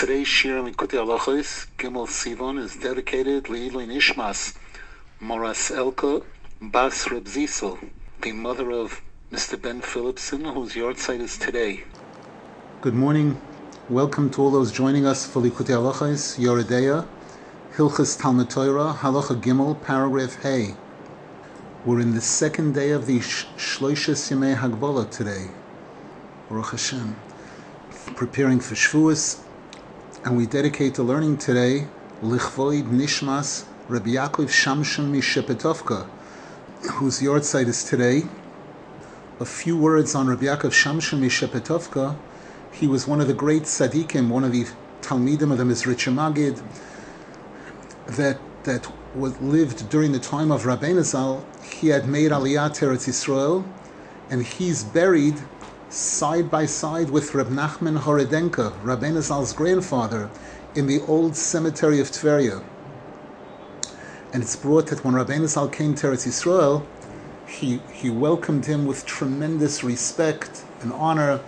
Today's Shir in Likutei Halachos, Gimel Sivan, is dedicated Leilui Nishmas, Moras Elka, Bas Reb Zissel, the mother of Mr. Ben Philipson, whose yahrzeit is today. Good morning. Welcome to all those joining us for Likutei Halachos, Yoredeya, Hilchas Talmud Torah, Halacha Gimel, paragraph Hey. We're in the second day of the Shloishes Yemei Hagbola today. Baruch Hashem. Preparing for Shavuos, and we dedicate the learning today Lichvoid Nishmas Rabbi Yaakov Shamshon Mishepetovka, whose yahrzeit is today. A few words on Rabbi Yaakov Shamshon Mishepetovka. He was one of the great tzaddikim, one of the Talmidim of the Mizritcha Magid, that that was lived during the time of Rabbeinu Zal. He had made Aliyah Teretz Yisrael, and he's buried side by side with Reb Nachman Horedenka, Rabbeinu Zal's grandfather, in the old cemetery of Tveria. And it's brought that when Rabbeinu Zal came to Eretz Yisrael, he, he welcomed him with tremendous respect and honor,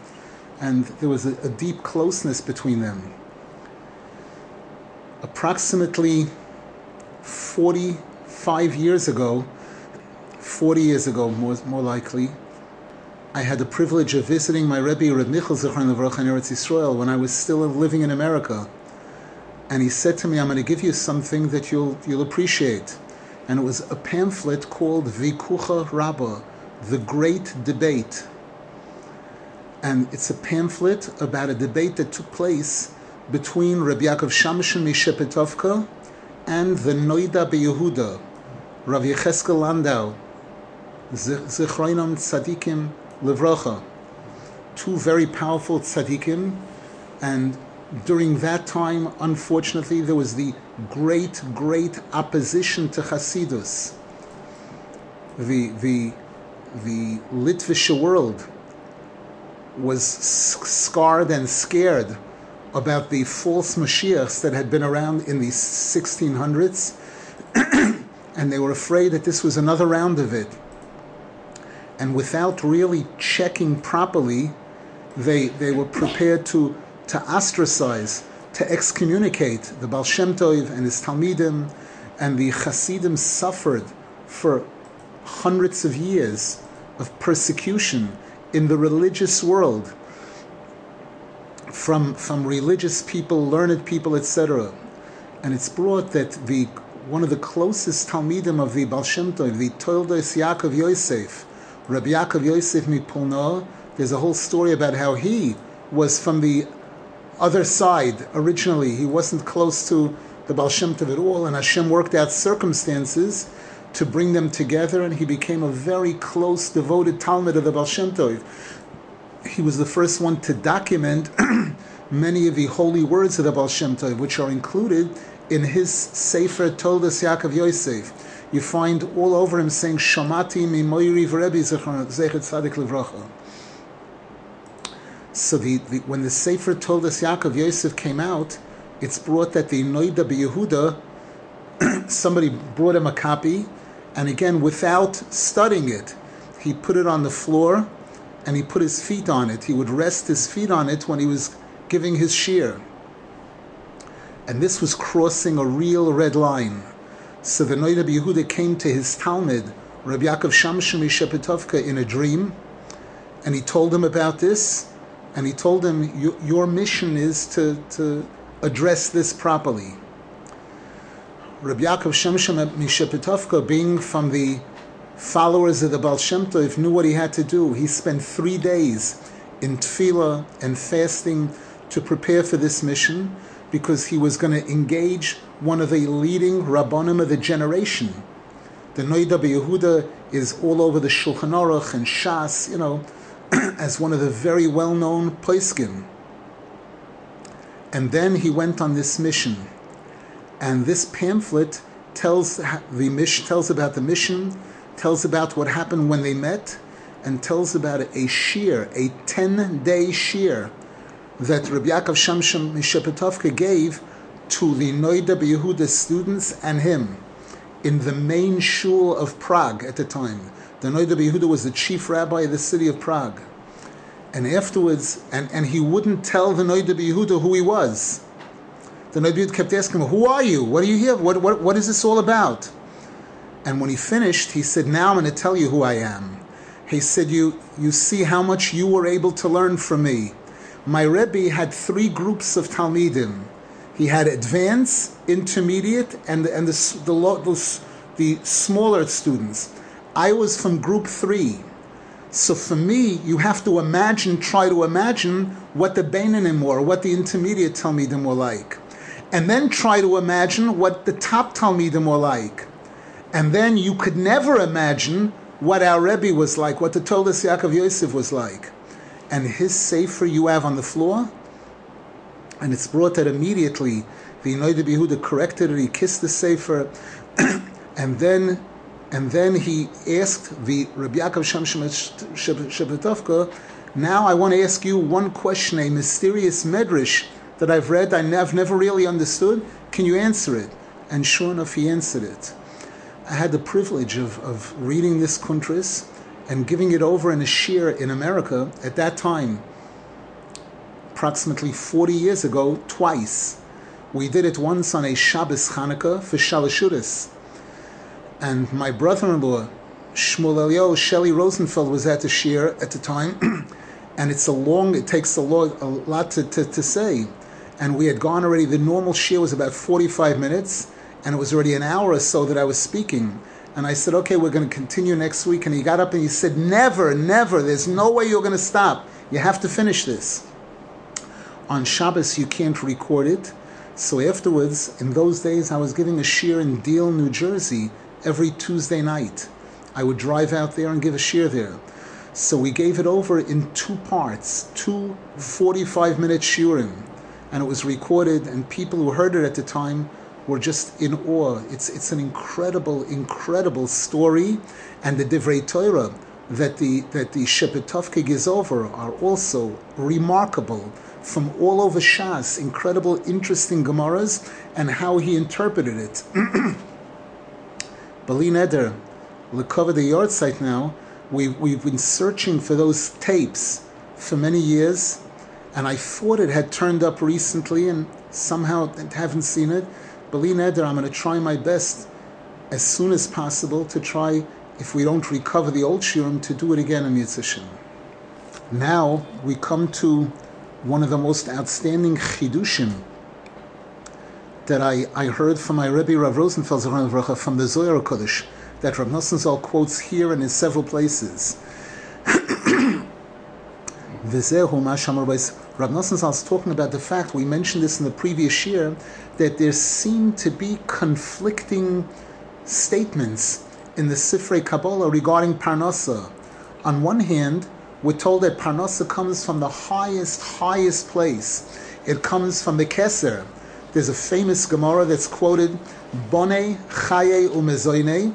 and there was a, a deep closeness between them. Approximately 45 years ago, 40 years ago, more, more likely, I had the privilege of visiting my Rebbe, Reb Michal Zichron Levroch in Eretz Yisrael when I was still living in America. And he said to me, I'm going to give you something that you'll, you'll appreciate. And it was a pamphlet called Vikucha Rabbah, The Great Debate. And it's a pamphlet about a debate that took place between Rabbi Yaakov Shamshon Mishepetovka and the Noida Beyehuda, Rav Yecheskel Landau, Zichroinam Tzadikim Livrocha, two very powerful tzaddikim, and during that time, unfortunately, there was the great, great opposition to Hasidus. The, the, the Litvish world was scarred and scared about the false Mashiachs that had been around in the 1600s, and they were afraid that this was another round of it. And without really checking properly, they, they were prepared to, to ostracize, to excommunicate the Baal Shem Tov and his Talmidim, and the Hasidim suffered for hundreds of years of persecution in the religious world from, from religious people, learned people, etc. And it's brought that the one of the closest Talmidim of the Baal Shem Tov, the Toldos Yaakov Yosef, Rabbi Yaakov Yosef Mipulna, there's a whole story about how he was from the other side originally. He wasn't close to the Baal Shem Tov at all, and Hashem worked out circumstances to bring them together, and he became a very close, devoted Talmud of the Baal Shem Tov. He was the first one to document many of the holy words of the Baal Shem Tov, which are included in his Sefer Toldos Yaakov Yosef. You find all over him saying Shamati Mimoiri V'Rebbe Zechet Tzadik Livracha. So the, the, when the Sefer Toldos Yaakov Yosef came out, it's brought that the Noida Yehuda, somebody brought him a copy, and again, without studying it, he put it on the floor and he put his feet on it. He would rest his feet on it when he was giving his shiur. And this was crossing a real red line. So the Noida Yehuda came to his Talmud, Rabbi Yaakov Shamshon Shepetovka, in a dream, and he told him about this, and he told him, Your mission is to, to address this properly. Rabbi Yaakov Shamshon Mishepetovka, being from the followers of the Baal Shem Tov, knew what he had to do. He spent three days in tefillah and fasting to prepare for this mission because he was going to engage one of the leading rabbanim of the generation. The Noida Yehuda is all over the Shulchan Aruch and Shas, you know, as one of the very well-known poskim. And then he went on this mission, and this pamphlet tells the mission tells about the mission, tells about what happened when they met, and tells about a shiur, a ten-day shiur that Rabbi Yaakov Shamshon Mishepetovka gave to the Noida Yehuda students and him in the main shul of Prague at the time. The Noida Yehuda was the chief rabbi of the city of Prague. And afterwards, and, and he wouldn't tell the Noida Yehuda who he was. the Noda kept asking him, Who are you? What are you here? What, what, what is this all about? And when he finished, he said, Now I'm going to tell you who I am. He said, You, you see how much you were able to learn from me. My Rebbe had three groups of Talmidim. He had advanced, intermediate, and, and the, the, the, the smaller students. I was from group three. So for me, you have to imagine, try to imagine what the Beinanim were, what the intermediate Talmidim were like. And then try to imagine what the top Talmidim were like. And then you could never imagine what our Rebbe was like, what the Toldos Yaakov Yosef was like. And his sefer you have on the floor, and it's brought that immediately the Noda Yehuda corrected it, he kissed the sefer, and then and then he asked the Rabbi Yaakov Shamshon Shepetovka, now I want to ask you one question, a mysterious medrash that I've read, I have never really understood. Can you answer it? And sure enough, he answered it. I had the privilege of, of reading this kuntris and giving it over in a shir in America at that time, approximately 40 years ago, twice. We did it once on a Shabbos Hanukkah for Shalashudas and my brother-in-law Shmuel Elio Shelley Rosenfeld was at the shir at the time, and it's a long. It takes a lot, a lot to, to, to say, and we had gone already. The normal shir was about forty-five minutes, and it was already an hour or so that I was speaking. And I said, "Okay, we're going to continue next week." And he got up and he said, "Never, never. There's no way you're going to stop. You have to finish this." On Shabbos, you can't record it. So afterwards, in those days, I was giving a shir in Deal, New Jersey every Tuesday night. I would drive out there and give a shir there. So we gave it over in two parts, two 45 minute shiurim. And it was recorded, and people who heard it at the time were just in awe. It's, it's an incredible, incredible story. And the Divrei Torah that the, that the Shepetovke gives over are also remarkable from all over Shas, incredible, interesting Gemaras, and how he interpreted it. Bali Neder, to cover the yard site now, we, we've been searching for those tapes for many years, and I thought it had turned up recently, and somehow haven't seen it. Bali Neder, I'm going to try my best as soon as possible to try, if we don't recover the old shiurim, to do it again in Yitzhashim. Now we come to one of the most outstanding chidushim that I, I heard from my Rebbe Rav Rosenfeld from the Zohar Kodesh that Rav Nosson Zal quotes here and in several places. Rav Nosson is talking about the fact, we mentioned this in the previous year, that there seem to be conflicting statements in the Sifrei Kabbalah regarding Parnasa. On one hand, we're told that Parnasa comes from the highest, highest place. It comes from the Keser, there's a famous Gemara that's quoted, Bone chaye umezoine,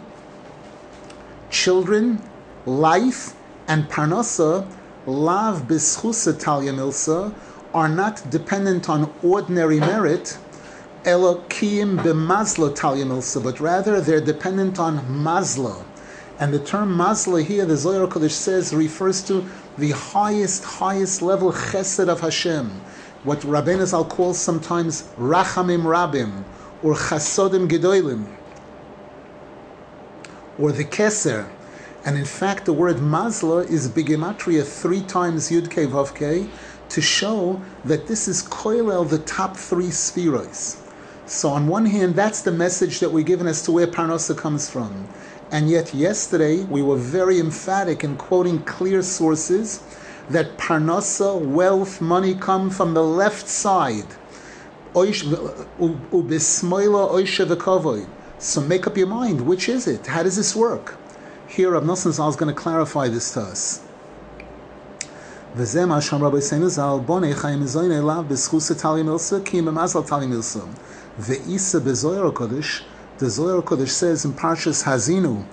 children, life, and parnasa, lav bischusa talya milsa, are not dependent on ordinary merit, elokim b'mazla talya milsa, but rather they're dependent on mazla. And the term mazla here, the Zohar Kodesh says, refers to the highest, highest level chesed of Hashem what Rabbeinu Zal calls sometimes Rachamim Rabim or Chasodim Gedolim or the Keser. And in fact, the word Mazla is Bigematria three times Yud Ke to show that this is Koilel, the top three spheroids. So on one hand, that's the message that we're given as to where Parnasa comes from. And yet yesterday, we were very emphatic in quoting clear sources that parnasa, wealth, money come from the left side. So make up your mind, which is it? How does this work? Here, Rav Nosson Zal is going to clarify this to us. V'zem Hashem Rabbi Seinu Zal bonei chayim elav b'schus etali milsa tali milsa. Ve'isa b'zoyer HaKodesh, the Zoyer HaKodesh says in Parshas Hazinu,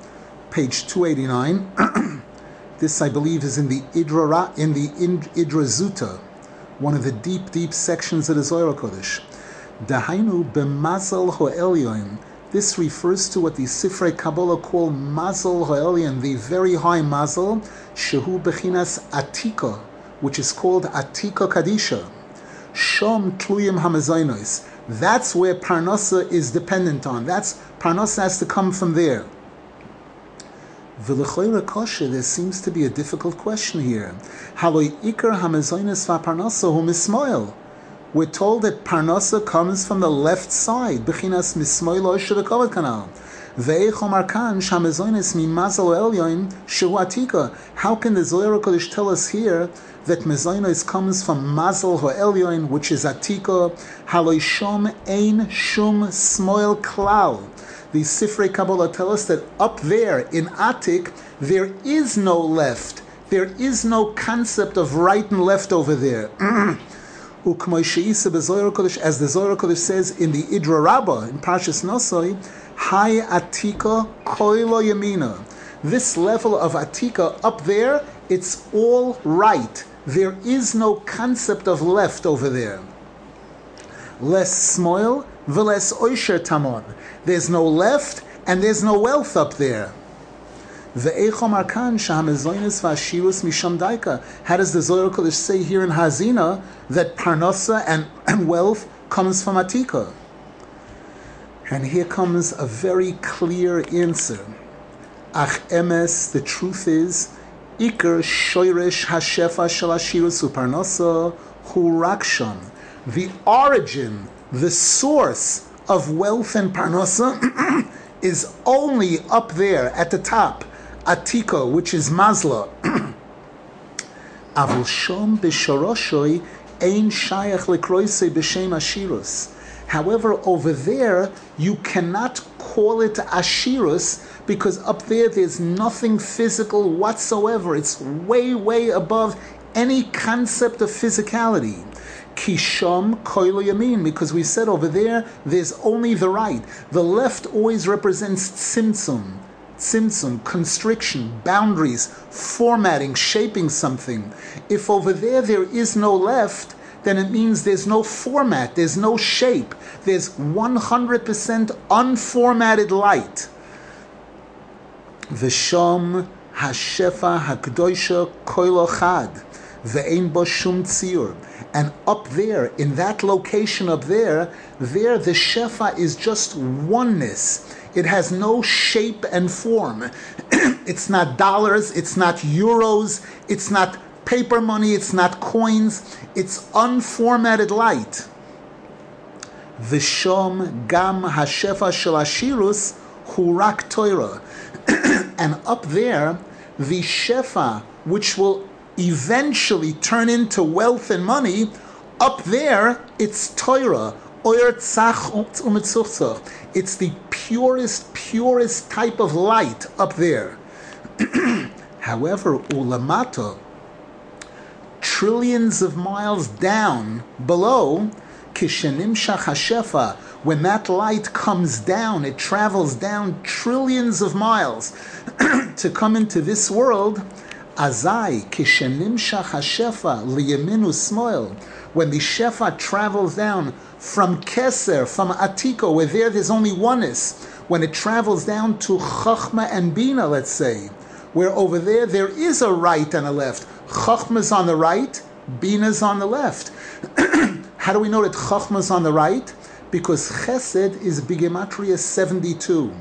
page 289, this I believe is in the Idra, in the Idra Zuta, one of the deep, deep sections of the Zoyer HaKodesh. Dahainu b'mazal ho'elyoim, this refers to what the Sifrei Kabbalah call mazal ho'elyon, the very high mazal, shehu bechinas atika, which is called atika kadisha. Shom tluyim hamazoinos. That's where parnasa is dependent on. That's parnasa has to come from there. V'lechoyra there seems to be a difficult question here. Haloi ikar hamazoinos v'parnasa hu mismoil. We're told that parnasa comes from the left side. Bechinas mismoil o shirakavat kanal. How can the Zohar Kodesh tell us here that mezoinos comes from mazal ho'elyoin, which is atika? Haloi shom ein shum smoil klal the Sifrei Kabbalah tell us that up there in Atik, there is no left. There is no concept of right and left over there. as the Zohar Kodesh says in the Idra Rabbah, in Parshas Nosoi, Hai Atika Koilo Yamina. This level of Atika up there, it's all right. There is no concept of left over there. Less smoil, v'les oisher tamon. There's no left and there's no wealth up there. How does the Zohar Kodesh say here in Hazina that Parnasa and, and wealth comes from Atika? And here comes a very clear answer. Ach emes, the truth is, Iker shoyresh hashefa shel ashirus uparnasa hurakshan. The origin, the source of wealth and parnasa is only up there at the top, Atiko, which is Mazla. Avul shom b'shoroshoy ein shayach lekroise b'shem ashirus. However, over there, you cannot call it ashirus because up there there's nothing physical whatsoever. It's way, way above any concept of physicality. Kisham koilo yamin, because we said over there, there's only the right. The left always represents tzimtzum, tzimtzum, constriction, boundaries, formatting, shaping something. If over there there is no left, then it means there's no format, there's no shape, there's 100% unformatted light. Visham hashefa hakdosha koilo chad. Ve'ein bo shum tziur. And up there, in that location up there, there the Shefa is just oneness. It has no shape and form. it's not dollars, it's not euros, it's not paper money, it's not coins, it's unformatted light. Vishom gam hashefa shel ashirus hurak Torah. and up there, the shefa, which will eventually turn into wealth and money, up there it's Torah. It's the purest, purest type of light up there. However, ulamata, trillions of miles down below, kishenim hashefa, when that light comes down, it travels down trillions of miles to come into this world. Azai kishenimshach hashefa liyeminu smoil. When the shefa travels down from Keser, from Atiko, where there there's only oneness, when it travels down to Chachma and Bina, let's say, where over there there is a right and a left. Chachma's on the right, Bina's on the left. How do we know that Chachma's on the right? Because Chesed is Bigematria 72.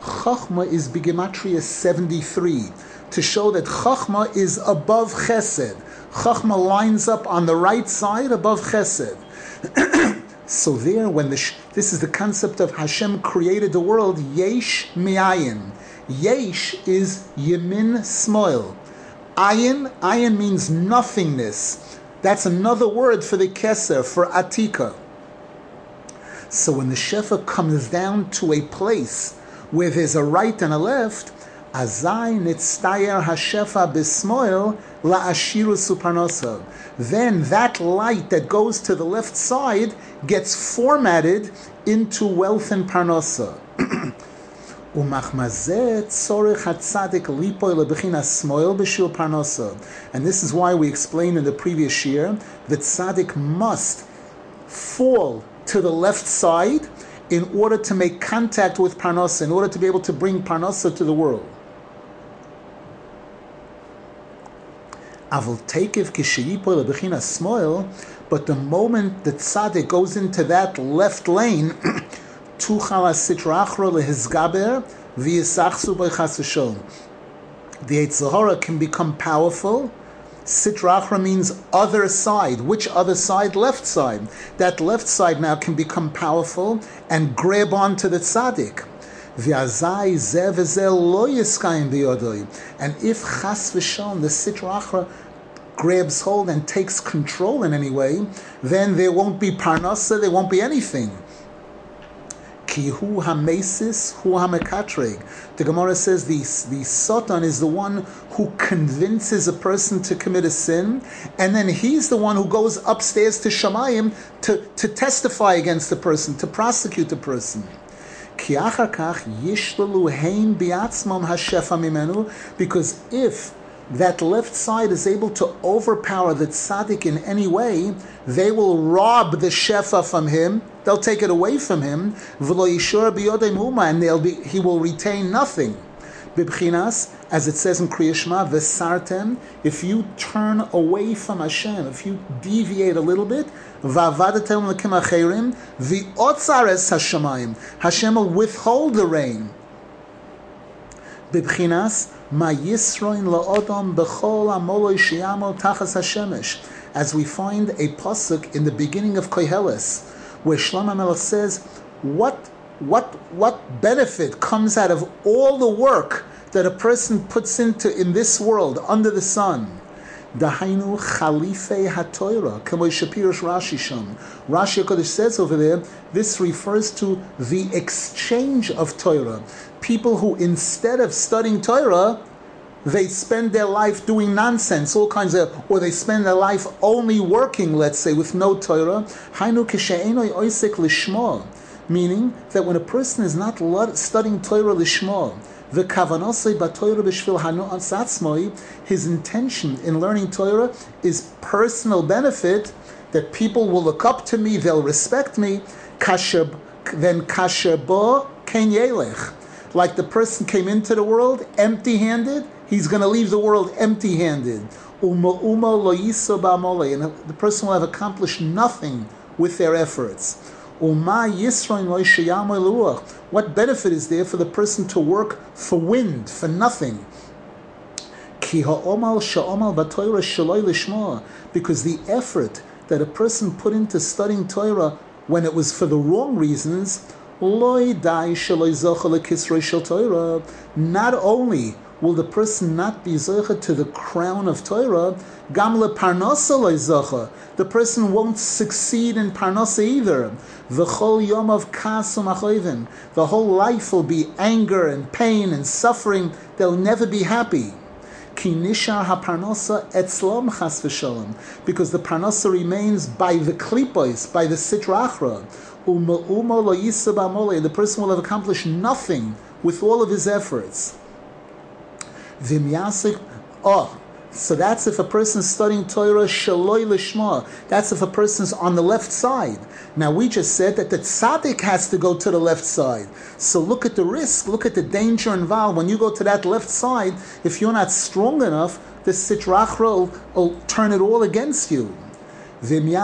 Chachma is Bigematria 73 to show that Chachma is above Chesed. Chachma lines up on the right side above Chesed. so there, when the this is the concept of Hashem created the world, Yesh mi'ayin. Yesh is Yemin Smoil. Ayin, ayin means nothingness. That's another word for the Keser, for Atika. So when the Shefa comes down to a place where there's a right and a left, Azai nitztayer hashefa bismoil la'ashiru suparnosav. Then that light that goes to the left side gets formatted into wealth and parnosa. And this is why we explained in the previous year that tzaddik must fall to the left side in order to make contact with parnosa, in order to be able to bring parnosa to the world. Avol tekiv kisheyipo lebechina smoil, But the moment the tzaddik goes into that left lane, tuchal sitrachro lehizgaber v'yisachsu b'chas The Eitzahara can become powerful. Sitrachra means other side. Which other side? Left side. That left side now can become powerful and grab onto the tzaddik. And if chas v'shon, the sitra grabs hold and takes control in any way, then there won't be parnasa, there won't be anything. Ki hu hamesis hu hamekatreg. The Gemara says the, the Satan is the one who convinces a person to commit a sin, and then he's the one who goes upstairs to Shamayim to, to testify against the person, to prosecute the person. Because if that left side is able to overpower the tzaddik in any way, they will rob the shefa from him. They'll take it away from him, and they'll be, he will retain nothing. As it says in Kriyashma, Vesartem, if you turn away from Hashem, if you deviate a little bit, v'otzares hashamayim, Hashem will withhold the rain. Bibchinas, ma yisroin la'odom b'chol amoloi sheyamo tachas hashemesh, as we find a pasuk in the beginning of Koheles, where Shlomo Melech says, what what what benefit comes out of all the work that a person puts into in this world under the sun? Dahainu Khalife HaTorah, Kamoy Shapirish Rashi Sham. Rashi HaKodesh says over there, this refers to the exchange of Torah. People who, instead of studying Torah, they spend their life doing nonsense, all kinds of, or they spend their life only working, let's say, with no Torah. Meaning that when a person is not studying Torah lishma, the his intention in learning Torah is personal benefit that people will look up to me, they'll respect me. Kasher, then kasher bo ken yelech. Like the person came into the world empty-handed, he's going to leave the world uma lo and the person will have accomplished nothing with their efforts. What benefit is there for the person to work for wind, for nothing? Because the effort that a person put into studying Torah when it was for the wrong reasons, not only will the person not be zocha to the crown of Torah, gamle parnasa The person won't succeed in parnasa either. V'chol yom of kasum The whole life will be anger and pain and suffering. They'll never be happy. Ki nishar haparnasa etzlom chas. Because the parnasa remains by the klipos, by the sitra achra. The person will have accomplished nothing with all of his efforts. Vimyasik, oh, so that's if a person's studying Torah shaloi lishma. That's if a person's on the left side. Now we just said that the tzaddik has to go to the left side. So look at the risk, look at the danger involved. When you go to that left side, if you're not strong enough, the sitrachra will turn it all against you. And if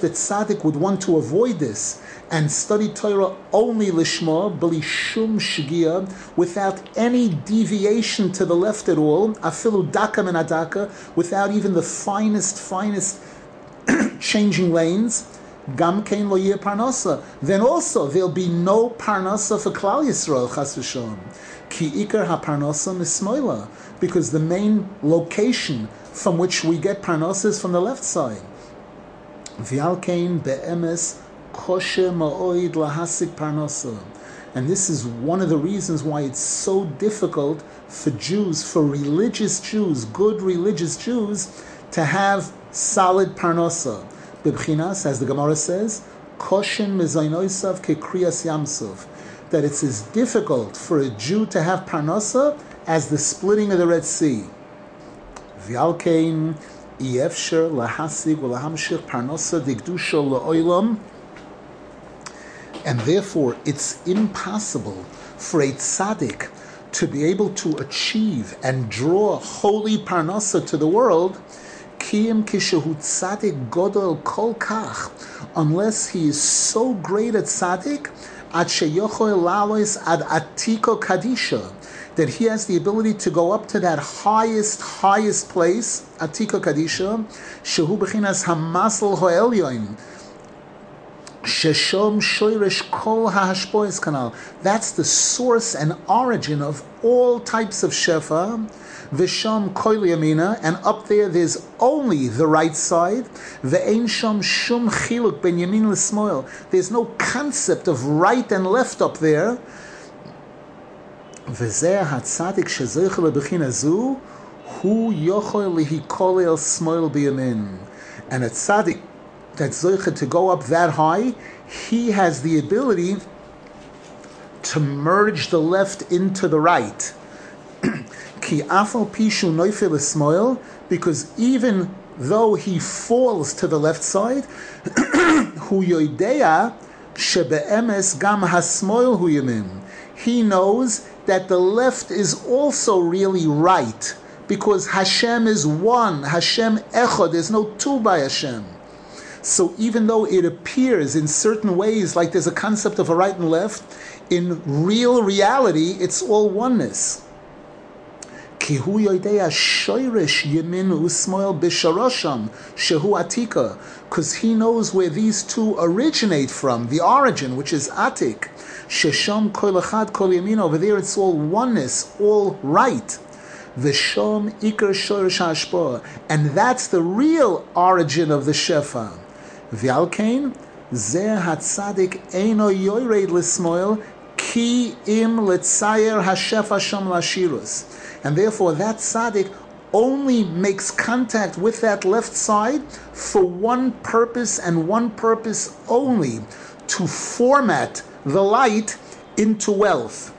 the tzaddik would want to avoid this and study Torah only lishma, belishum shgia, without any deviation to the left at all, afilu daka menadaka, without even the finest, finest changing lanes, gam kein lo parnasa. Then also there'll be no parnasa for Klal Yisrael chas v'shalom. Ki ikar ha-parnasa mismoila, because the main location from which we get parnasa from the left side. V'al kein be'emes kosher ma'oid lahasik parnasa. And this is one of the reasons why it's so difficult for Jews, for religious Jews, good religious Jews, to have solid parnasa. Bibchinas, as the Gemara says, koshin mizainoisav kekriyas yamsov. That it's as difficult for a Jew to have parnasa as the splitting of the Red Sea. V'alkein iefsher lahasig v'lahamshich parnasa digdusha la'olam and therefore, it's impossible for a tzaddik to be able to achieve and draw holy parnasa to the world. Kim kishehu tzadik godol kol unless he is so great at tzadik, at lalois ad atiko kadisha, that he has the ability to go up to that highest, highest place, atiko kadisha, shehu bechinas hamasel hoelyoin, Sheshom Shoirish Kol Hashpois Canal. That's the source and origin of all types of Shefa. Visham Koil Yamina, and up there there's only the right side. Ve'ein Sham Shum Chiluk Ben Yamin L'Smoil. There's no concept of right and left up there. HaTzadik Shezoichel B'china Zu, Hu Yochel Lihikol El Smoil B'Yamin. And a tzaddik that Zoicha to go up that high, he has the ability to merge the left into the right. Ki afal pishu noifil ismoil, because even though he falls to the left side, hu yoidea shebe'emes gam hasmoil hu yamin. He knows that the left is also really right, because Hashem is one, Hashem echad, there's no two by Hashem. So even though it appears in certain ways like there's a concept of a right and left, in real reality, it's all oneness. Because he knows where these two originate from, the origin, which is Atik. Shesham kol. Over there, it's all oneness, all right. V'shom ikar shorish hashpah, and that's the real origin of the shefa. V'alkein zeh hatzadik eino l'smoil ki im letzayer hashefa lashirus, and therefore that tzaddik only makes contact with that left side for one purpose and one purpose only to format the light into wealth.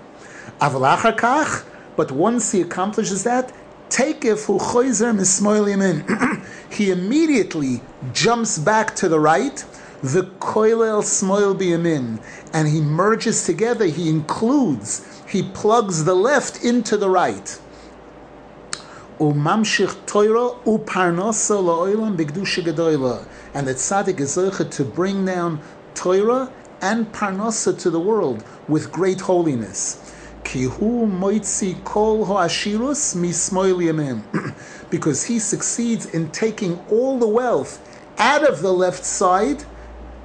But once he accomplishes that. He immediately jumps back to the right, the koilel smoil biyamin, and he merges together, he includes, he plugs the left into the right. Umamshich la'olam gedoyla. And the tzaddik is to bring down Torah and parnosa to the world with great holiness. Kihu moitzi kol hoashirus mismoil. Because he succeeds in taking all the wealth out of the left side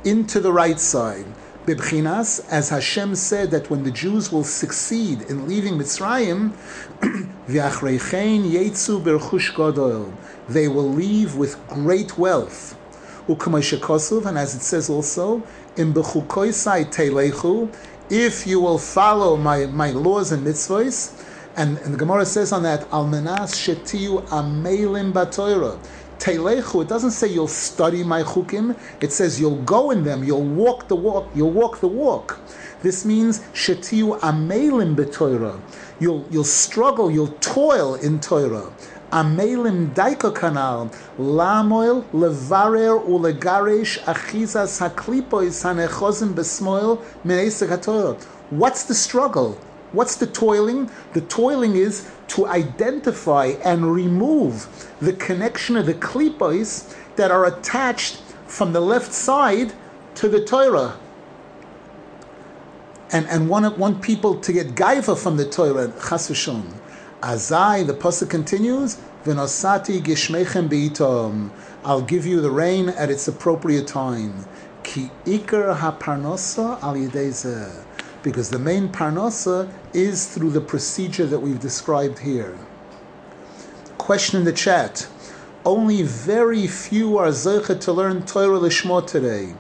into the right side. Bibchinas, as Hashem said that when the Jews will succeed in leaving Mitzrayim, they will leave with great wealth. And as it says also, if you will follow my, my laws and mitzvahs, and, and the Gemara says on that, Al menas shetiu amelim batoira. Teilechu, it doesn't say you'll study my chukim, it says you'll go in them, you'll walk the walk, you'll walk the walk. This means shetiu amelim betoira. You'll, you'll struggle, you'll toil in Torah. Amelim daiko kanal, lamoil levarer ulegaresh achizas haklipois hanechozim besmoil menesek What's the struggle? What's the toiling? The toiling is to identify and remove the connection of the klipos that are attached from the left side to the Torah. And, and want, want people to get gaiva from the Torah, chas v'shon. Azai, the pasuk continues, V'nosati gishmechem beitom. I'll give you the rain at its appropriate time. Ki ikar haparnosa al Because the main parnasa is through the procedure that we've described here. Question in the chat. Only very few are zeichet to learn Torah Lishma today.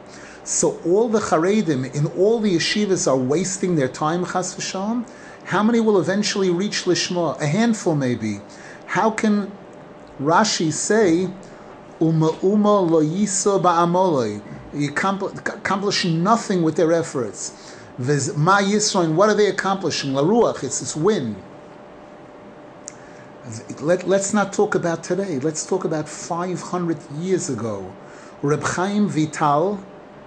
So all the Charedim in all the yeshivas are wasting their time, Chas v'sham. How many will eventually reach Lishma? A handful, maybe. How can Rashi say, Uma Uma lo yisa ba'amoloi? Accomplishing nothing with their efforts. Ma Yisrael, what are they accomplishing? La Ruach, it's this wind. Let, let's not talk about today. Let's talk about 500 years ago. Reb Chaim Vital,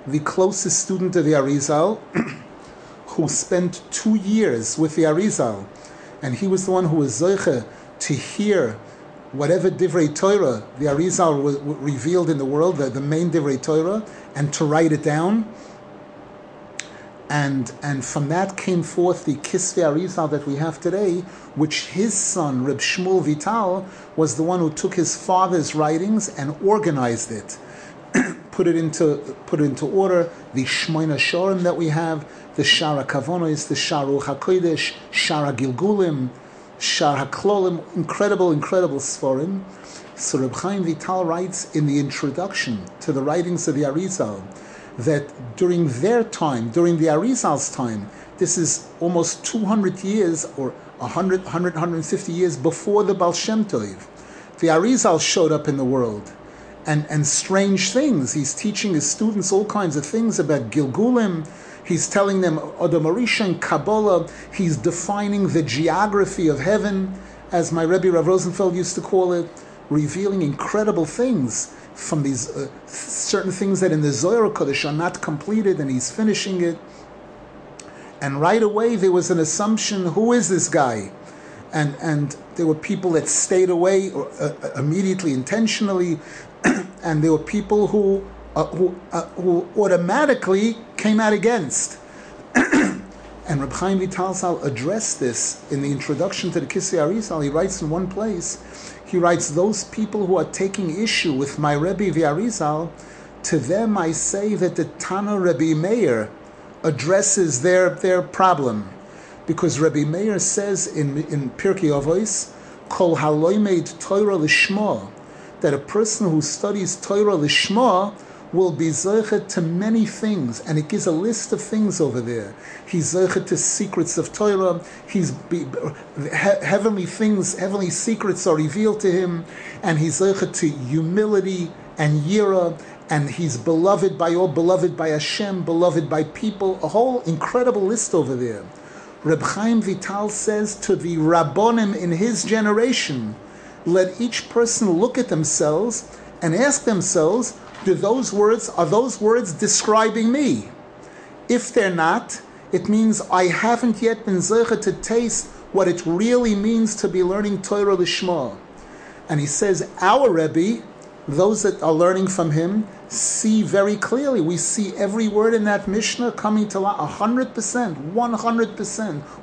the closest student of the Arizal, who spent two years with the Arizal, and he was the one who was Zoiche to hear whatever Divrei Torah the Arizal revealed in the world, the, the main Divrei Torah, and to write it down. And, and from that came forth the Kisvei Arizal that we have today, which his son, Reb Shmuel Vital, was the one who took his father's writings and organized it, put it into put it into order. The Shmoina Shorim that we have, the Shara Kavonis, the Sharu HaKodesh, Shara Gilgulim, Shara HaKlolim, incredible, incredible Sforim. So Reb Chaim Vital writes in the introduction to the writings of the Arizal that during their time, during the Arizal's time, this is almost 200 years or 100, 100 150 years before the Baal Shem Tov, the Arizal showed up in the world. And, and strange things. He's teaching his students all kinds of things about Gilgulim. He's telling them Odomarisha and Kabbalah. He's defining the geography of heaven, as my Rebbe Rav Rosenfeld used to call it, revealing incredible things from these uh, certain things that in the Zohar Kodesh are not completed, and he's finishing it. And right away there was an assumption: who is this guy? And and there were people that stayed away or, uh, uh immediately, intentionally, and there were people who uh, who uh, who automatically came out against. And Reb Chaim Vital zal addressed this in the introduction to the Kisvei Arizal. He writes in one place he writes, Those people who are taking issue with my Rebbe V'Arizal, to them I say that the Tana Rebbe Meir addresses their, their problem. Because Rebbe Meir says in, in Pirkei Avos, Kol haloimed Torah lishma, that a person who studies Torah lishma will be zeichet to many things, and it gives a list of things over there. He's zeichet to secrets of Torah. He's be, he, heavenly things, heavenly secrets are revealed to him, and he's zeichet to humility and yira, and he's beloved by all, beloved by Hashem, beloved by people. A whole incredible list over there. Reb Chaim Vital says to the Rabbonim in his generation, let each person look at themselves and ask themselves, do those words are those words describing me? If they're not, it means I haven't yet been zeicha to taste what it really means to be learning Torah Lishma. And he says, our Rebbe, those that are learning from him, see very clearly. We see every word in that Mishnah coming to one hundred percent,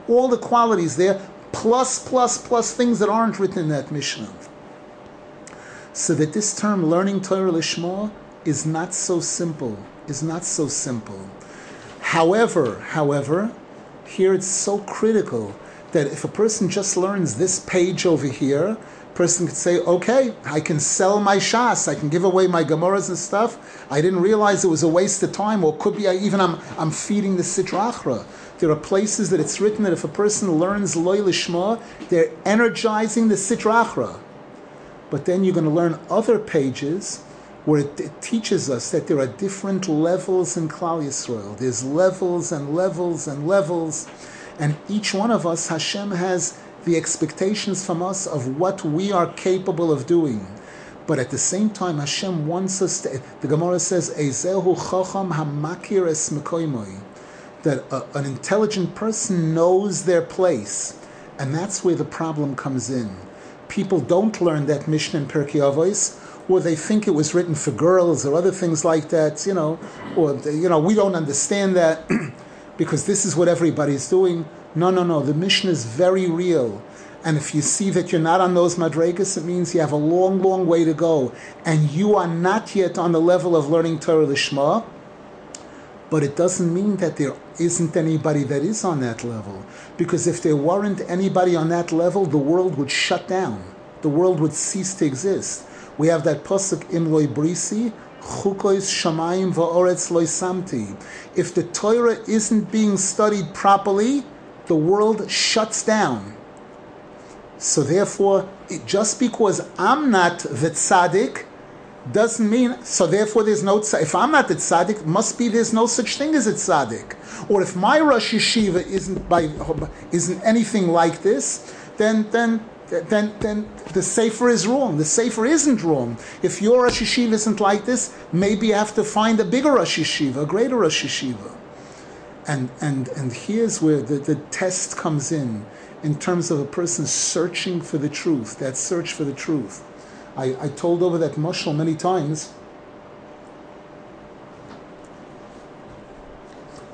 all the qualities there, plus, plus, plus things that aren't written in that Mishnah. So that this term, learning Torah Lishma, is not so simple, is not so simple. However, however, here it's so critical that if a person just learns this page over here, person could say, okay, I can sell my shas, I can give away my gemoras and stuff. I didn't realize it was a waste of time, or could be I, even I'm, I'm feeding the sitrachra. There are places that it's written that if a person learns loy lishma, they're energizing the sitrachra. But then you're going to learn other pages where it, it, teaches us that there are different levels in Klal Yisrael. There's levels and levels and levels, and each one of us, Hashem has the expectations from us of what we are capable of doing. But at the same time, Hashem wants us to. The Gemara says, "Ezehu chacham hamakir es that a, an intelligent person knows their place, and that's where the problem comes in. People don't learn that Mishnah in Pirkei Avos or they think it was written for girls or other things like that, you know, or, you know, we don't understand that because this is what everybody's doing. No, no, no. The mission is very real. And if you see that you're not on those madregas, it means you have a long, long way to go. And you are not yet on the level of learning Torah Lishma. But it doesn't mean that there isn't anybody that is on that level. Because if there weren't anybody on that level, the world would shut down. The world would cease to exist. We have that pasuk in loy brisi, chukois shamayim va'oretz loy samti. If the Torah isn't being studied properly, the world shuts down. So therefore, it, just because I'm not the tzaddik, doesn't mean so. Therefore, there's no. If I'm not the tzaddik, must be there's no such thing as a tzaddik. Or if my Rosh Yeshiva isn't by isn't anything like this, then then then, then the safer is wrong. The safer isn't wrong. If your Rosh Yeshiva isn't like this, maybe you have to find a bigger Rosh Yeshiva, a greater Rosh Yeshiva. And, and, and here's where the, the test comes in. in terms of a person searching for the truth, that search for the truth. I, I told over that mushal many times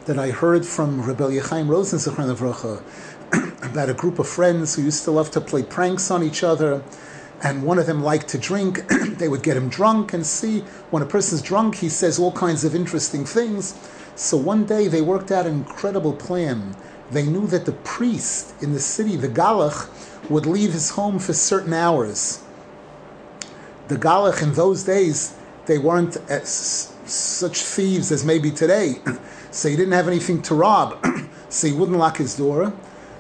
that I heard from Rebbe Yechaim Rosen Zechron about a group of friends who used to love to play pranks on each other and one of them liked to drink. they would get him drunk and see when a person's drunk, he says all kinds of interesting things. So one day they worked out an incredible plan. They knew that the priest in the city, the Galach, would leave his home for certain hours. The Galach in those days, they weren't such thieves as maybe today. so he didn't have anything to rob. so he wouldn't lock his door.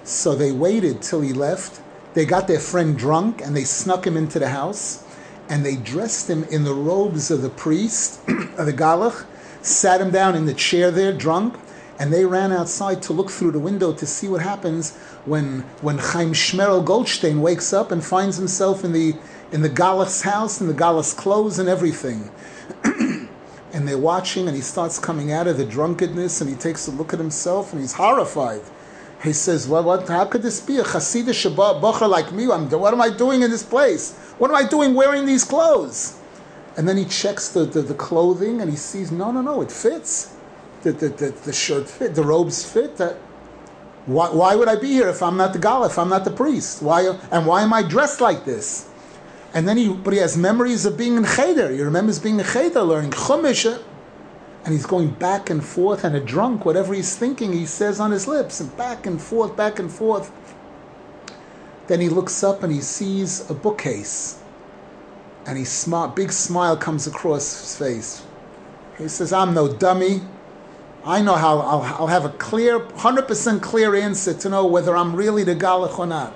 So they waited till he left they got their friend drunk and they snuck him into the house and they dressed him in the robes of the priest, of the Galach, sat him down in the chair there, drunk, and they ran outside to look through the window to see what happens when when Chaim Shmerel Goldstein wakes up and finds himself in the in the Galach's house, in the Galach's clothes and everything. and they're watching, and he starts coming out of the drunkenness, and he takes a look at himself, and he's horrified. He says, well, what, how could this be? A Hasidic Bocher like me, I'm, what am I doing in this place? What am I doing wearing these clothes? And then he checks the, the, the clothing and he sees, no, no, no, it fits. The, the, the, the shirt fit, the robes fit. That, why, why would I be here if I'm not the gal, if I'm not the priest? Why, and why am I dressed like this? And then he, but he has memories of being in Cheder. He remembers being in Cheder, learning Chumash and he's going back and forth and a drunk, whatever he's thinking, he says on his lips, and back and forth, back and forth. Then he looks up and he sees a bookcase, and he smart, big smile comes across his face. He says, "I'm no dummy. I know how I'll, I'll have a clear, hundred percent clear answer to know whether I'm really the Galach or not.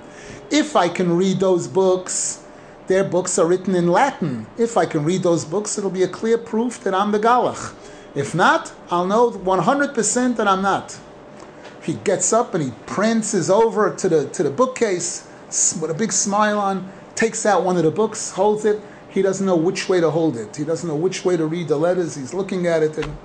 If I can read those books." Their books are written in Latin. If I can read those books, it'll be a clear proof that I'm the Galach. If not, I'll know 100% that I'm not. He gets up and he prances over to the, to the bookcase with a big smile on, takes out one of the books, holds it. He doesn't know which way to hold it. He doesn't know which way to read the letters. He's looking at it and,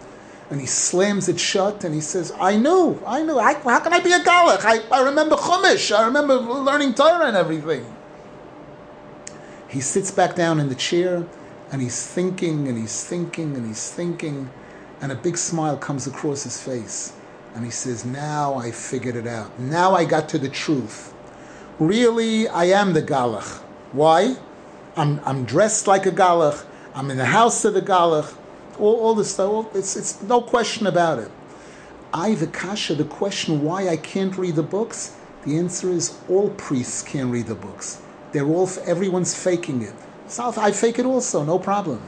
and he slams it shut and he says, I knew, I knew. I, how can I be a Galach? I, I remember Chumash. I remember learning Torah and everything. He sits back down in the chair and he's thinking and he's thinking and he's thinking and a big smile comes across his face. And he says, Now I figured it out. Now I got to the truth. Really, I am the Galach. Why? I'm, I'm dressed like a Galach. I'm in the house of the Galach. All, all this stuff. It's, it's no question about it. I, the Kasha, the question why I can't read the books, the answer is all priests can't read the books. They're all, everyone's faking it. So I fake it also, no problem.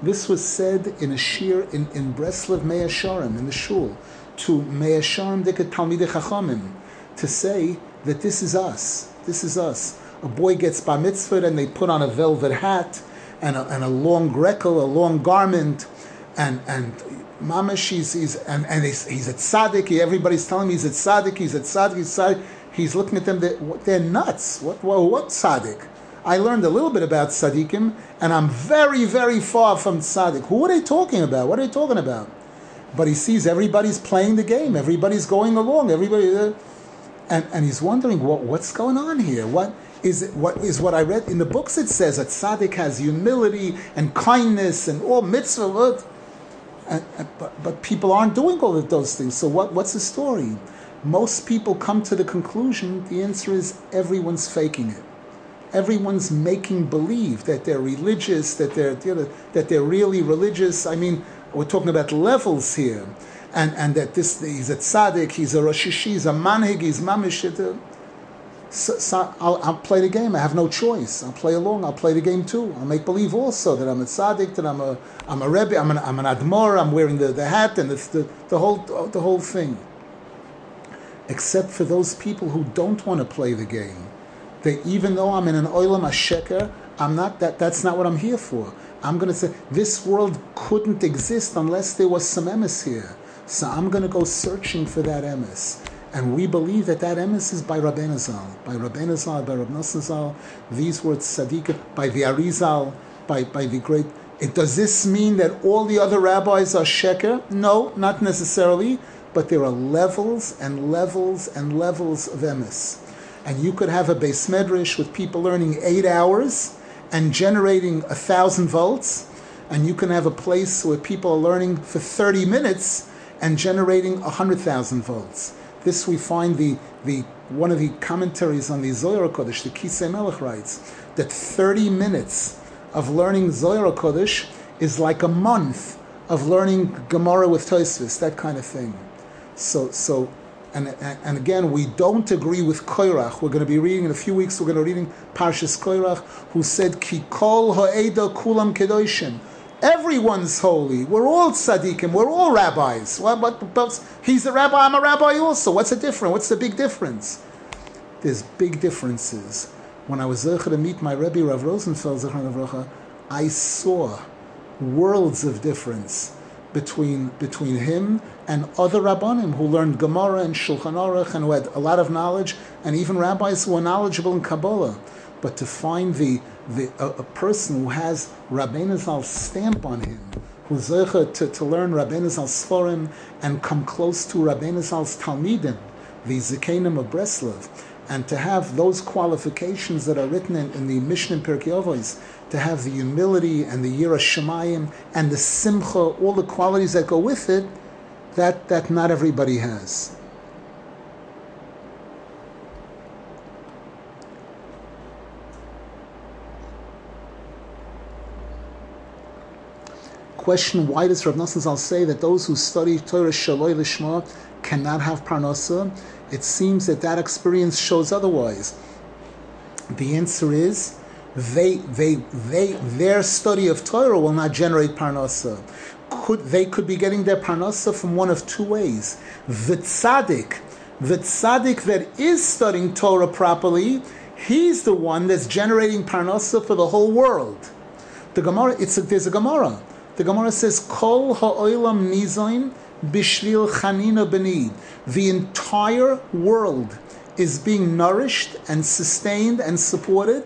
This was said in a shiur in, in Breslev Mea Sharim, in the shul, to Mea Sharim Dikat Talmidei Chachamim, to say that this is us. This is us. A boy gets bar mitzvah and they put on a velvet hat and a, and a long grekel, a long garment, and and mamash he's, he's and, and he's, he's a tzaddik. Everybody's telling me he's a tzaddik. He's a tzaddik. He's, tzaddik. he's looking at them. They're, they're nuts. What what, what tzaddik? I learned a little bit about tzaddikim, and I'm very, very far from tzaddik. Who are they talking about? What are they talking about? But he sees everybody's playing the game, everybody's going along, everybody, uh, and, and he's wondering what, what's going on here. What is it, what is what I read in the books? It says that tzaddik has humility and kindness and all mitzvah. But, but people aren't doing all of those things. So what, what's the story? Most people come to the conclusion the answer is everyone's faking it everyone's making believe that they're religious, that they're that they're really religious. I mean, we're talking about levels here, and and that this he's a tzaddik, he's a rosh he's a manhig, he's mamish. So, uh, so I'll, I'll, play the game. I have no choice. I'll play along. I'll play the game too. I'll make believe also that I'm a tzaddik, that I'm a I'm a rebbe, I'm an, I'm an admor, I'm wearing the, the hat and the, the whole the whole thing. Except for those people who don't want to play the game that even though I'm in an oilam asheker, I'm not that. That's not what I'm here for. I'm going to say this world couldn't exist unless there was some emes here. So I'm going to go searching for that emes. And we believe that that emes is by Rabbeinu Zal, by Rabbeinu Zal, by Rabbi Zal. These words tzaddik, by the Arizal, by, by the great. It, does this mean that all the other rabbis are sheker? No, not necessarily. But there are levels and levels and levels of emes. And you could have a base medrash with people learning eight hours and generating a thousand volts, and you can have a place where people are learning for 30 minutes and generating a 100,000 volts. This we find the, the one of the commentaries on the Zohar Kodesh, the Kisei Melech writes that 30 minutes of learning Zohar Kodesh is like a month of learning Gemara with Tosfos, that kind of thing. So, so, and, and again, we don't agree with Koirach. We're going to be reading in a few weeks. We're going to be reading Parshas Koirach, who said, "Ki kol ha'eda kulam kedoshim." Everyone's holy. We're all tzaddikim. We're all rabbis. Well, but, but he's a rabbi. I'm a rabbi also. What's the difference? What's the big difference? There's big differences. When I was zecher to meet my Rebbe Rav Rosenfeld, zecher I saw worlds of difference between between him and other rabbanim who learned Gemara and Shulchan Aruch and who had a lot of knowledge, and even rabbis who were knowledgeable in Kabbalah. But to find the, the a, a person who has Rabbeinu Zal's stamp on him, who's zecher to, to learn Rabbeinu Zal's Sforim and come close to Rabbeinu Zal's Talmidim, the Zikanim of Breslov, and to have those qualifications that are written in, in the Mishnah Pirkei Avos, to have the humility and the Yira Shemayim and the Simcha, all the qualities that go with it, that, that not everybody has. Question: Why does Rav Nosson Zal say that those who study Torah Shaloi Lishma cannot have parnasa? It seems that that experience shows otherwise. The answer is they, they, they, their study of Torah will not generate parnasa. Could, they could be getting their parnasa from one of two ways. The tzaddik, the tzaddik that is studying Torah properly, he's the one that's generating parnasa for the whole world. The Gemara, it's a, there's a Gemara. The Gemara says, Kol ha'olam nizain bishvil chanina b'ni. The entire world is being nourished and sustained and supported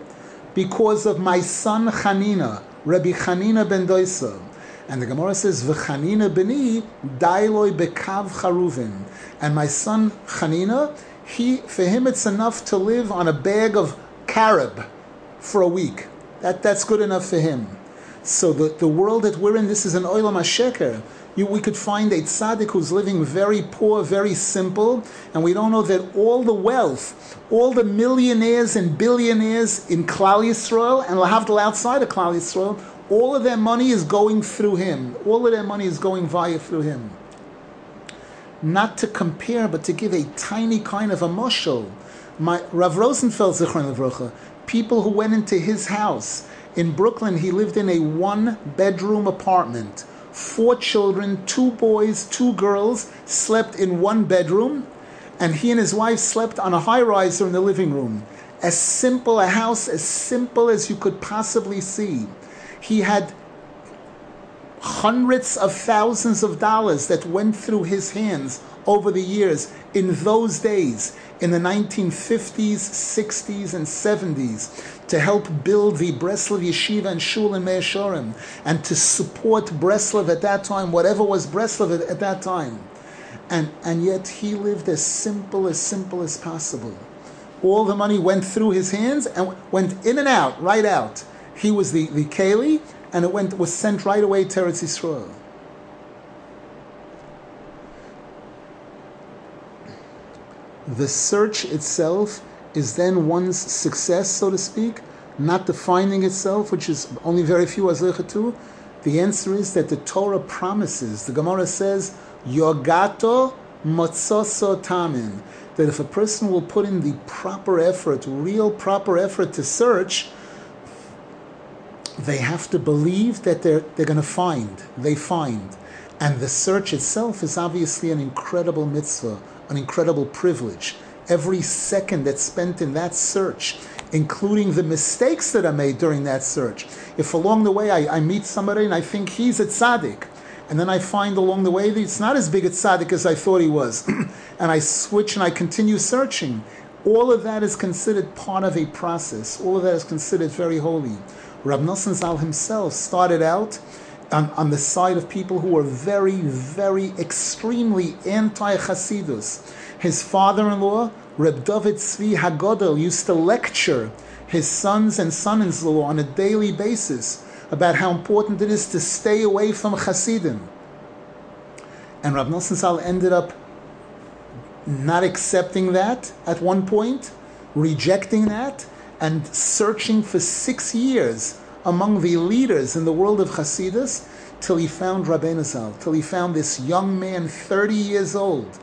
because of my son Chanina, Rabbi Chanina ben Doisa. And the Gemara says, "V'chanina beni dailoi bekav charuvin." And my son Chanina, he for him it's enough to live on a bag of carob for a week. That that's good enough for him. So the, the world that we're in, this is an oilam hasheker. You, we could find a tzaddik who's living very poor, very simple, and we don't know that all the wealth, all the millionaires and billionaires in Klal Yisrael and Lahavdal outside of Klal Yisrael, all of their money is going through him. All of their money is going via through him. Not to compare, but to give a tiny kind of a mushal. My Rav Rosenfeld Zichron Levrocha, people who went into his house in Brooklyn, he lived in a one-bedroom apartment four children, two boys, two girls, slept in one bedroom, and he and his wife slept on a high riser in the living room. As simple a house, as simple as you could possibly see. He had hundreds of thousands of dollars that went through his hands over the years in those days, in the 1950s, 60s, and 70s to help build the Breslov Yeshiva and Shul in Meir and to support Breslov at that time, whatever was Breslov at, at that time. And, and yet he lived as simple, as simple as possible. All the money went through his hands and went in and out, right out. He was the, the Keli, and it went was sent right away to Eretz Yisrael. The search itself is then one's success, so to speak, not the finding itself, which is only very few azlichatu? The answer is that the Torah promises. The Gemara says, Yogato motzoso tamin. That if a person will put in the proper effort, real proper effort to search, they have to believe that they're, they're going to find. They find. And the search itself is obviously an incredible mitzvah, an incredible privilege every second that's spent in that search, including the mistakes that are made during that search. If along the way I, I meet somebody and I think he's a tzaddik, and then I find along the way that it's not as big a tzaddik as I thought he was, and I switch and I continue searching, all of that is considered part of a process. All of that is considered very holy. Rab Nosson Zal himself started out on, on, the side of people who were very, very extremely anti Hasidus. His father in law Reb David Svi Hagodel used to lecture his sons and sons-in-law on a daily basis about how important it is to stay away from Hasidim. And Rav Nosson Zal ended up not accepting that at one point, rejecting that, and searching for six years among the leaders in the world of Hasidus till he found Rabbeinu Zal, till he found this young man, 30 years old.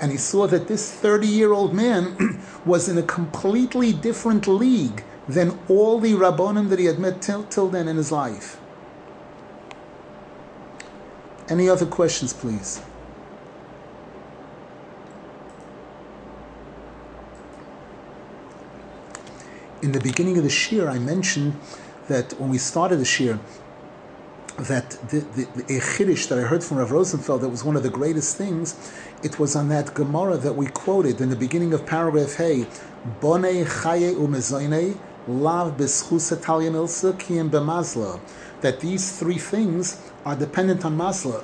And he saw that this 30 year old man was in a completely different league than all the Rabbonim that he had met till, till then in his life. Any other questions, please? In the beginning of the Shiur, I mentioned that when we started this year, that the, the, the that I heard from Rav Rosenfeld that was one of the greatest things, it was on that Gemara that we quoted in the beginning of paragraph Hey, Bone Chaye Umezoine, Lav Beschus Milsa Kiyem Bemazla, that these three things are dependent on Mazla.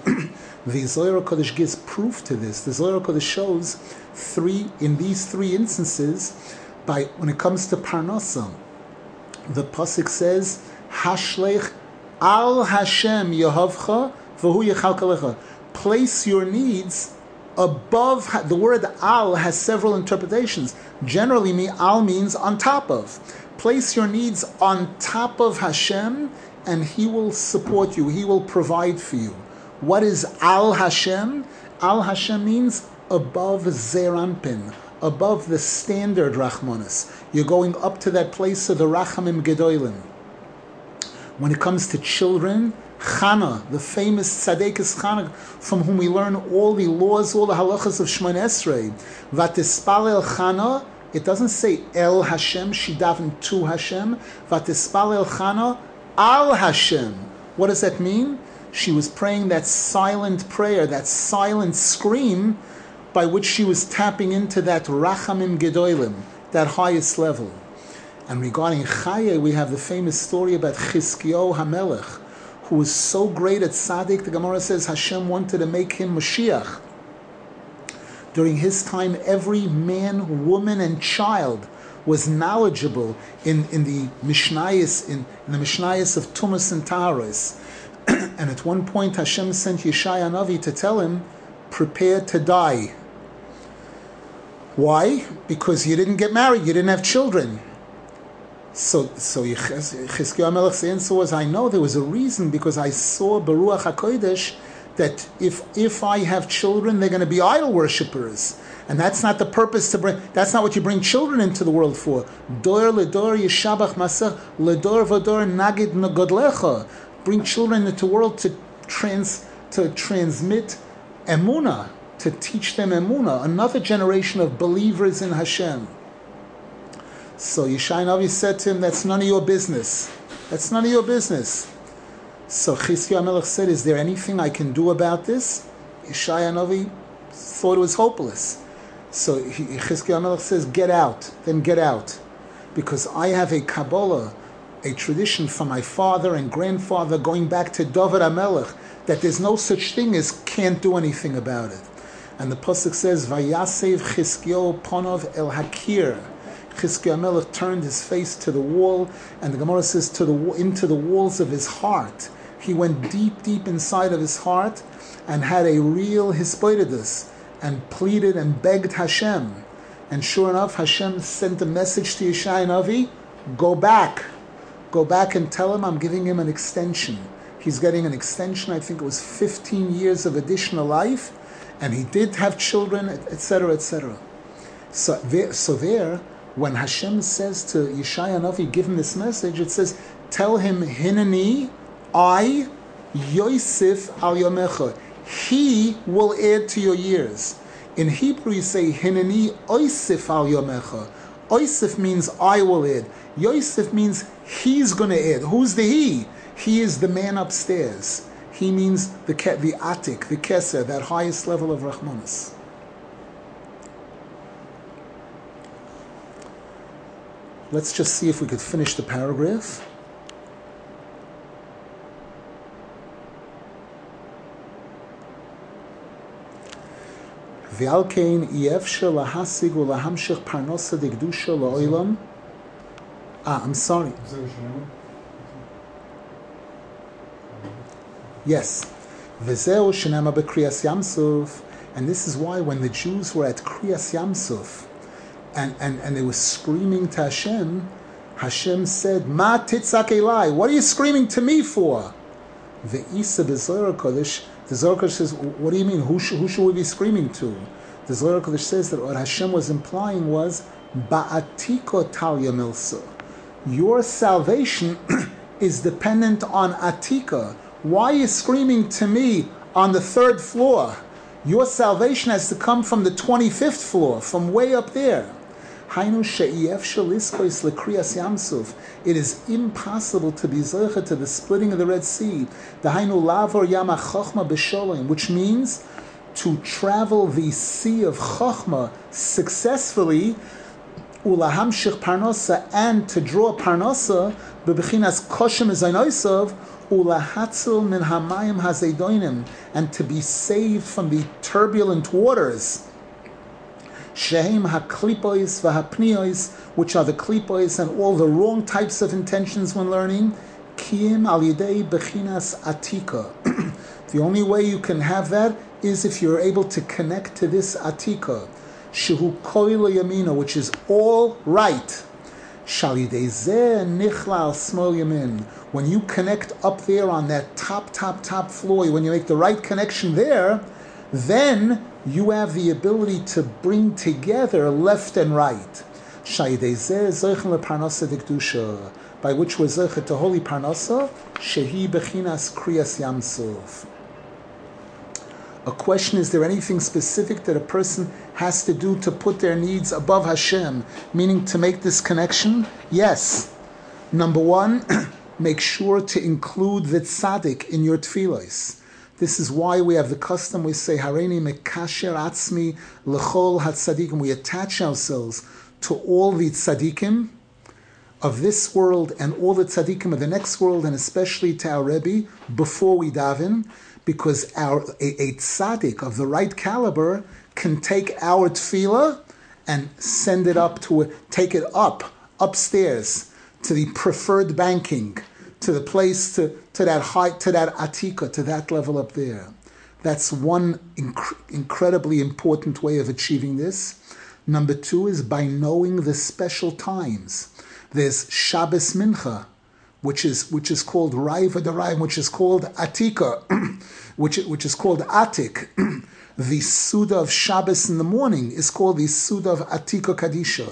the Zohar Kodesh gives proof to this. The Zohar Kodesh shows three, in these three instances, by when it comes to Parnasa, the Pasuk says, Hashlech Al Hashem Yehovcha V'hu Yechalkalecha. Place your needs above. The word Al has several interpretations. Generally, me Al means on top of. Place your needs on top of Hashem, and He will support you. He will provide for you. What is Al Hashem? Al Hashem means above Zeir Anpin, above the standard Rachmanis. You're going up to that place of the Rachamim Gedolim. When it comes to children, Chana, the famous Tzadekis Chana, from whom we learn all the laws, all the halachas of Shemon Esrei. Vatispalel Chana, it doesn't say El Hashem, she davened to Hashem. Vatispalel Chana, Al Hashem. What does that mean? She was praying that silent prayer, that silent scream, by which she was tapping into that Rachamim Gedolim, that highest level. And regarding Chaye, we have the famous story about Chizkiyo Hamelech, who was so great at Tzaddik, the Gemara says Hashem wanted to make him Mashiach. During his time, every man, woman, and child was knowledgeable in, in the Mishnayos, in, in the Mishnayos of Tumas and Taharis. and at one point, Hashem sent Yeshaya Navi to tell him, prepare to die. Why? Because you didn't get married, you didn't have children. So, so Chizkiyahu Melech's answer was, I know there was a reason because I saw B'ruach HaKodesh that if, if I have children, they're going to be idol worshippers. And that's not the purpose to bring, that's not what you bring children into the world for. Dor ledor yeshabach masach, ledor vador nagid nagodlecha. Bring children into the world to trans, to transmit emuna, to teach them emuna, another generation of believers in Hashem. So Yishai Navi said to him, That's none of your business. That's none of your business. So Chizkiyahu Melech said, Is there anything I can do about this? Yishai Navi thought it was hopeless. So Chizkiyahu Melech says, Get out, then get out. Because I have a Kabbalah, a tradition from my father and grandfather going back to David HaMelech, that there's no such thing as can't do anything about it. And the Pasuk says, Vayasev Chizkiyahu Ponov El Hakir. Chizkiyahu Melech turned his face to the wall, and the Gemara says to the into the walls of his heart. He went deep, deep inside of his heart, and had a real hispoidus, and pleaded and begged Hashem. And sure enough, Hashem sent a message to Yeshai Navi: "Go back, go back and tell him I'm giving him an extension. He's getting an extension. I think it was 15 years of additional life." And he did have children, etc., etc. So there, so there, when Hashem says to Yeshaya Navi, give him this message, it says, tell him, Hinani, I, Yosef al Yomecha. He will add to your years. In Hebrew, you say, Hinani Oisif al Yomecha. Oisif means I will add. Yosef means he's going to add. Who's the he? He is the man upstairs. He means the the atik, the keser, that highest level of Rahmanis. Let's just see if we could finish the paragraph. ועל כן אי אפשר להשיג ולהמשיך פרנסה דקדושה לעולם. Ah, I'm sorry. Yes. Vezeu shenema bekriyas yamsuf. And this is why when the Jews were at Kriyas Yamsuf and, and, and they were screaming to Hashem, Hashem said, Ma titzak elai, what are you screaming to me for? The Isa Zohar Kodesh, the Zohar says, what do you mean? Who, sh- who should we be screaming to? The Zohar says that what Hashem was implying was, Ba'atiko talya. Your salvation is dependent on Atika. Why are you screaming to me on the third floor? Your salvation has to come from the 25th floor, from way up there. It is impossible to be zeicha to the splitting of the Red Sea. Which means to travel the sea of Chochma successfully, and to draw parnosa, bebechinas koshem ezainoisav, ulahatzil min hamayim hazedoinim, and to be saved from the turbulent waters. Shehem haklipois v'hapniois, which are the klipois and all the wrong types of intentions when learning. Kiyim al yidei bechinas atika. the only way you can have that is if you're able to connect to this atika. Shehu koil yamina, which is all right. When you connect up there on that top, top, top floor, when you make the right connection there, then you have the ability to bring together left and right. By which zechet to holy parnasa, shehi bechinas kriyas yamsuf. A question is there anything specific that a person has to do to put their needs above Hashem, meaning to make this connection? Yes. Number one, make sure to include the tzaddik in your tefillos. This is why we have the custom we say Hareini mekasher atzmi lechol hatzadikim. We attach ourselves to all the tzadikim of this world and all the tzadikim of the next world, and especially to our Rebbe before we daven, because our a, a tzaddik of the right caliber can take our tefillah and send it up to take it up upstairs to the preferred banking, to the place to, to that height, to that atika, to that level up there. That's one inc- incredibly important way of achieving this. Number two is by knowing the special times. There's Shabbos Mincha, which is which is called Raiva Daraim, which is called Atika, which which is called Atik. the Suda of Shabbos in the morning is called the Suda of Atika Kadisha.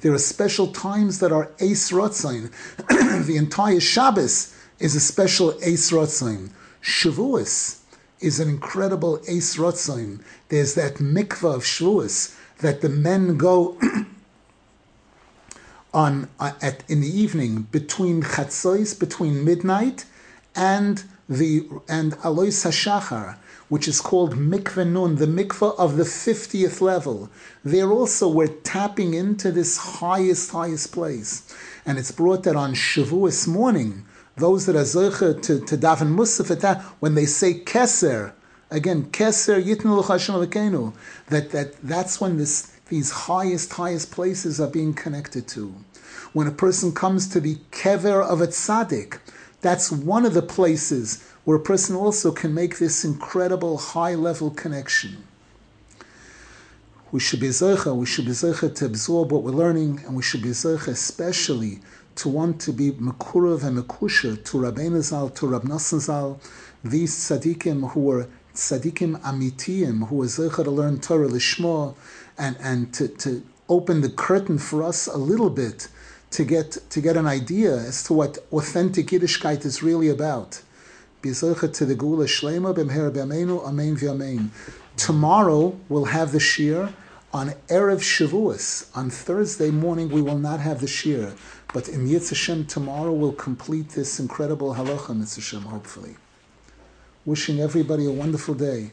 There are special times that are Ace Rotzain. the entire Shabbos is a special Ace Rotzain. Shavuos is an incredible Ace Rotzain. There's that mikvah of Shavuos that the men go on uh, at in the evening between chatzos, between midnight, and the and alois hashachar, which is called mikveh nun, the mikveh of the fiftieth level. There also we're tapping into this highest highest place, and it's brought that on Shavuos morning. Those that are zoche to to daven musaf at that when they say keser. Again, keser yitnu l'chashem That that that's when this these highest, highest places are being connected to. When a person comes to the kever of a tzaddik, that's one of the places where a person also can make this incredible high level connection. We should be zecha, we should be zecha to absorb what we're learning, and we should be zecha especially to want to be mekurav and mekusha to Rabbeinu Zal, to Rab Zal, these tzaddikim who were tzaddikim amitiyim, who were zecha to learn Torah lishma, and, and to, to open the curtain for us a little bit to get to get an idea as to what authentic Yiddishkeit is really about. Tomorrow we'll have the shiur. On Erev Shavuos, on Thursday morning, we will not have the shiur. But in Yitz Hashem, tomorrow we'll complete this incredible halacha, Mitzvah hopefully. Wishing everybody a wonderful day.